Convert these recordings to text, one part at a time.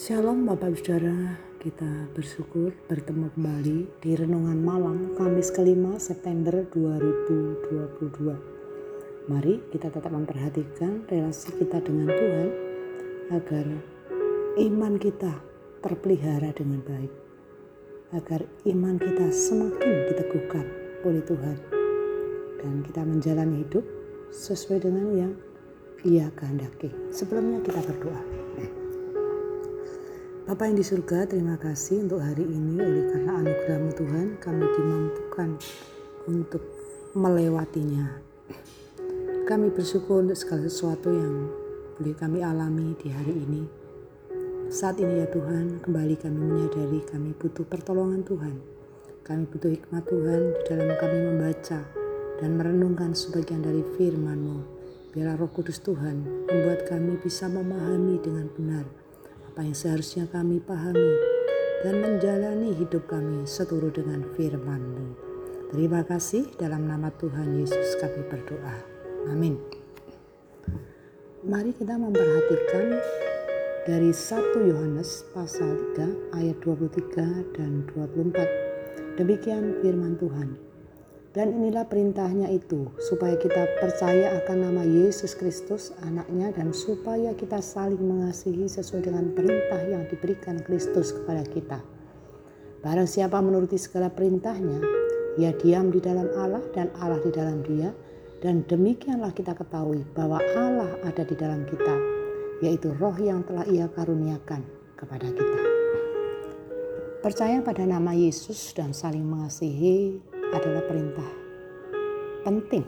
Shalom Bapak Saudara, kita bersyukur bertemu kembali di Renungan Malam Kamis kelima September 2022. Mari kita tetap memperhatikan relasi kita dengan Tuhan agar iman kita terpelihara dengan baik. Agar iman kita semakin diteguhkan oleh Tuhan. Dan kita menjalani hidup sesuai dengan yang ia kehendaki. Sebelumnya kita berdoa. Bapa yang di surga, terima kasih untuk hari ini oleh karena anugerahmu Tuhan kami dimampukan untuk melewatinya. Kami bersyukur untuk segala sesuatu yang boleh kami alami di hari ini. Saat ini ya Tuhan, kembali kami menyadari kami butuh pertolongan Tuhan. Kami butuh hikmat Tuhan di dalam kami membaca dan merenungkan sebagian dari firman-Mu. Biarlah roh kudus Tuhan membuat kami bisa memahami dengan benar apa yang seharusnya kami pahami dan menjalani hidup kami seturut dengan firman-Mu. Terima kasih dalam nama Tuhan Yesus kami berdoa. Amin. Mari kita memperhatikan dari 1 Yohanes pasal 3 ayat 23 dan 24. Demikian firman Tuhan. Dan inilah perintahnya itu, supaya kita percaya akan nama Yesus Kristus, anaknya, dan supaya kita saling mengasihi sesuai dengan perintah yang diberikan Kristus kepada kita. Barang siapa menuruti segala perintahnya, ia diam di dalam Allah dan Allah di dalam dia, dan demikianlah kita ketahui bahwa Allah ada di dalam kita, yaitu roh yang telah ia karuniakan kepada kita. Percaya pada nama Yesus dan saling mengasihi adalah perintah penting.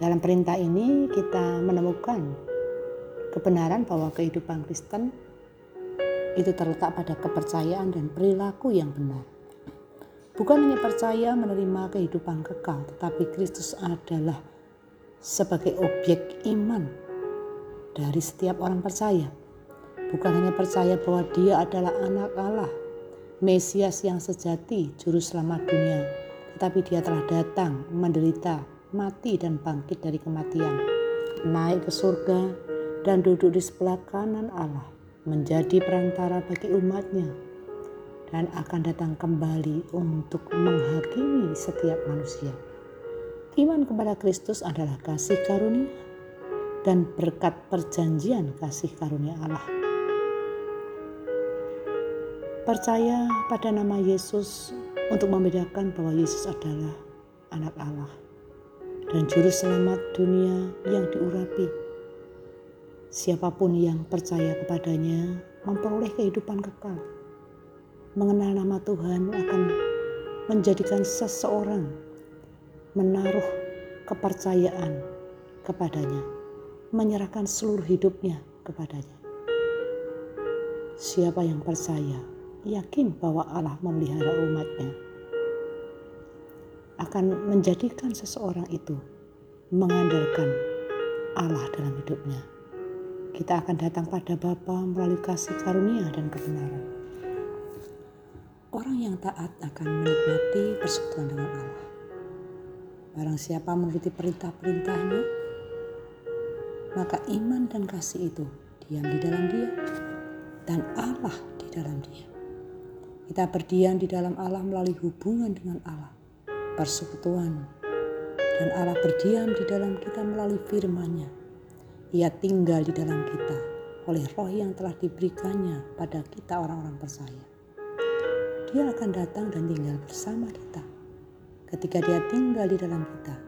Dalam perintah ini kita menemukan kebenaran bahwa kehidupan Kristen itu terletak pada kepercayaan dan perilaku yang benar. Bukan hanya percaya menerima kehidupan kekal, tetapi Kristus adalah sebagai objek iman dari setiap orang percaya. Bukan hanya percaya bahwa dia adalah anak Allah, Mesias yang sejati, juru selamat dunia, tetapi dia telah datang, menderita, mati dan bangkit dari kematian, naik ke surga dan duduk di sebelah kanan Allah, menjadi perantara bagi umatnya, dan akan datang kembali untuk menghakimi setiap manusia. Iman kepada Kristus adalah kasih karunia dan berkat perjanjian kasih karunia Allah Percaya pada nama Yesus untuk membedakan bahwa Yesus adalah anak Allah dan juru selamat dunia yang diurapi. Siapa pun yang percaya kepadanya memperoleh kehidupan kekal. Mengenal nama Tuhan akan menjadikan seseorang menaruh kepercayaan kepadanya, menyerahkan seluruh hidupnya kepadanya. Siapa yang percaya yakin bahwa Allah memelihara umatnya akan menjadikan seseorang itu mengandalkan Allah dalam hidupnya. Kita akan datang pada Bapa melalui kasih karunia dan kebenaran. Orang yang taat akan menikmati persekutuan dengan Allah. Barang siapa menuruti perintah-perintahnya, maka iman dan kasih itu diam di dalam dia dan Allah di dalam dia. Kita berdiam di dalam Allah melalui hubungan dengan Allah, persekutuan. Dan Allah berdiam di dalam kita melalui firman-Nya. Ia tinggal di dalam kita oleh roh yang telah diberikannya pada kita orang-orang percaya. Dia akan datang dan tinggal bersama kita. Ketika dia tinggal di dalam kita,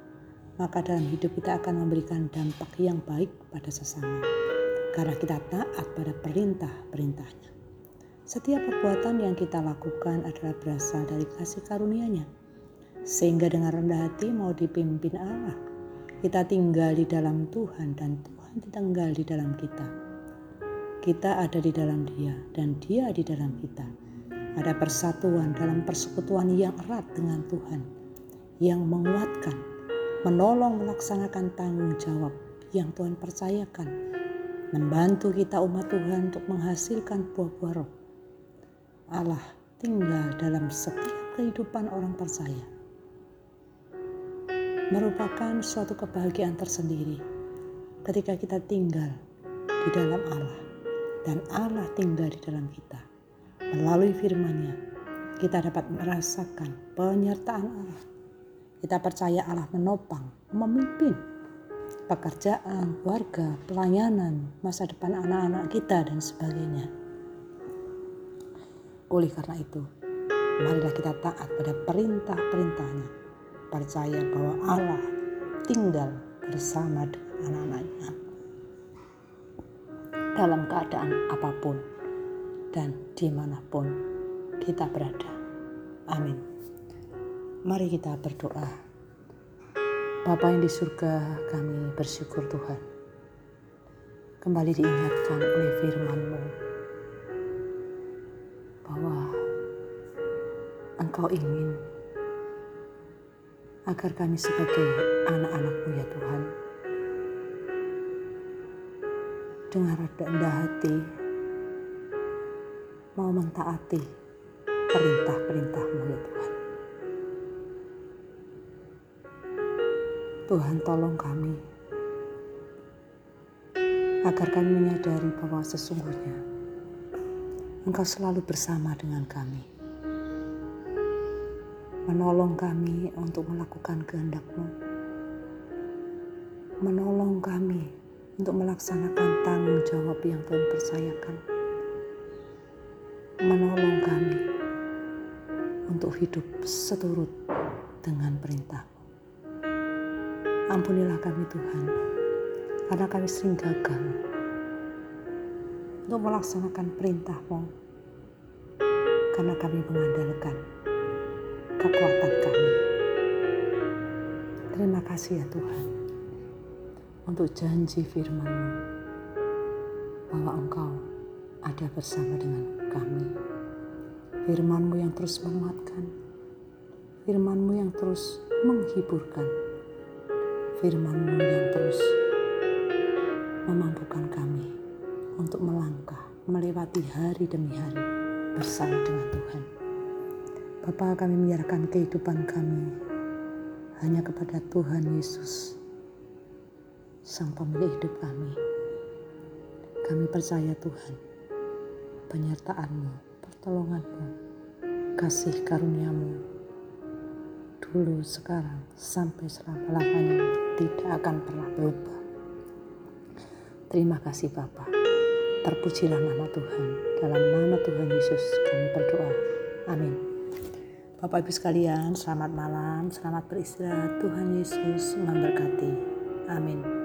maka dalam hidup kita akan memberikan dampak yang baik pada sesama. Karena kita taat pada perintah-perintahnya. Setiap perbuatan yang kita lakukan adalah berasal dari kasih karunia-Nya. Sehingga dengan rendah hati mau dipimpin Allah. Kita tinggal di dalam Tuhan dan Tuhan tinggal di dalam kita. Kita ada di dalam dia dan dia di dalam kita. Ada persatuan dalam persekutuan yang erat dengan Tuhan. Yang menguatkan, menolong melaksanakan tanggung jawab yang Tuhan percayakan. Membantu kita umat Tuhan untuk menghasilkan buah-buah roh Allah tinggal dalam setiap kehidupan orang percaya. Merupakan suatu kebahagiaan tersendiri ketika kita tinggal di dalam Allah. dan Allah tinggal di dalam kita. Melalui firman-Nya, kita dapat merasakan penyertaan Allah. Kita percaya Allah menopang, memimpin pekerjaan, keluarga, pelayanan, masa depan anak-anak kita dan sebagainya. Oleh karena itu, marilah kita taat pada perintah-perintahnya. Percaya bahwa Allah tinggal bersama dengan anak-anaknya dalam keadaan apa pun dan di mana pun kita berada. Amin. Mari kita berdoa. Bapa yang di surga kami bersyukur Tuhan. Kembali diingatkan oleh firman-Mu Engkau ingin agar kami sebagai anak-anak-Mu ya Tuhan dengan rendah hati mau mentaati perintah-perintahmu ya Tuhan. Tuhan tolong kami agar kami menyadari bahwa sesungguhnya Engkau selalu bersama dengan kami. Menolong kami untuk melakukan kehendak-Mu. Menolong kami untuk melaksanakan tanggung jawab yang Tuhan percayakan. Menolong kami untuk hidup seturut dengan perintah Ampunilah kami Tuhan, karena kami sering gagal untuk melaksanakan perintah-Mu, karena kami mengandalkan kekuatan kami. Terima kasih ya Tuhan untuk janji firman-Mu bahwa Engkau ada bersama dengan kami. Firman-Mu yang terus menguatkan, firman-Mu yang terus menghiburkan, firman-Mu yang terus memampukan kami untuk melangkah melewati hari demi hari bersama dengan Tuhan. Bapa kami menyerahkan kehidupan kami hanya kepada Tuhan Yesus Sang Pemilik hidup kami. Kami percaya Tuhan, penyertaan-Mu, pertolongan-Mu, kasih karuniamu dulu, sekarang, sampai selama-lamanya tidak akan pernah berubah. Terima kasih Bapa. Terpujilah nama Tuhan. Dalam nama Tuhan Yesus kami berdoa. Amin. Bapak Ibu sekalian, selamat malam, selamat beristirahat. Tuhan Yesus memberkati. Amin.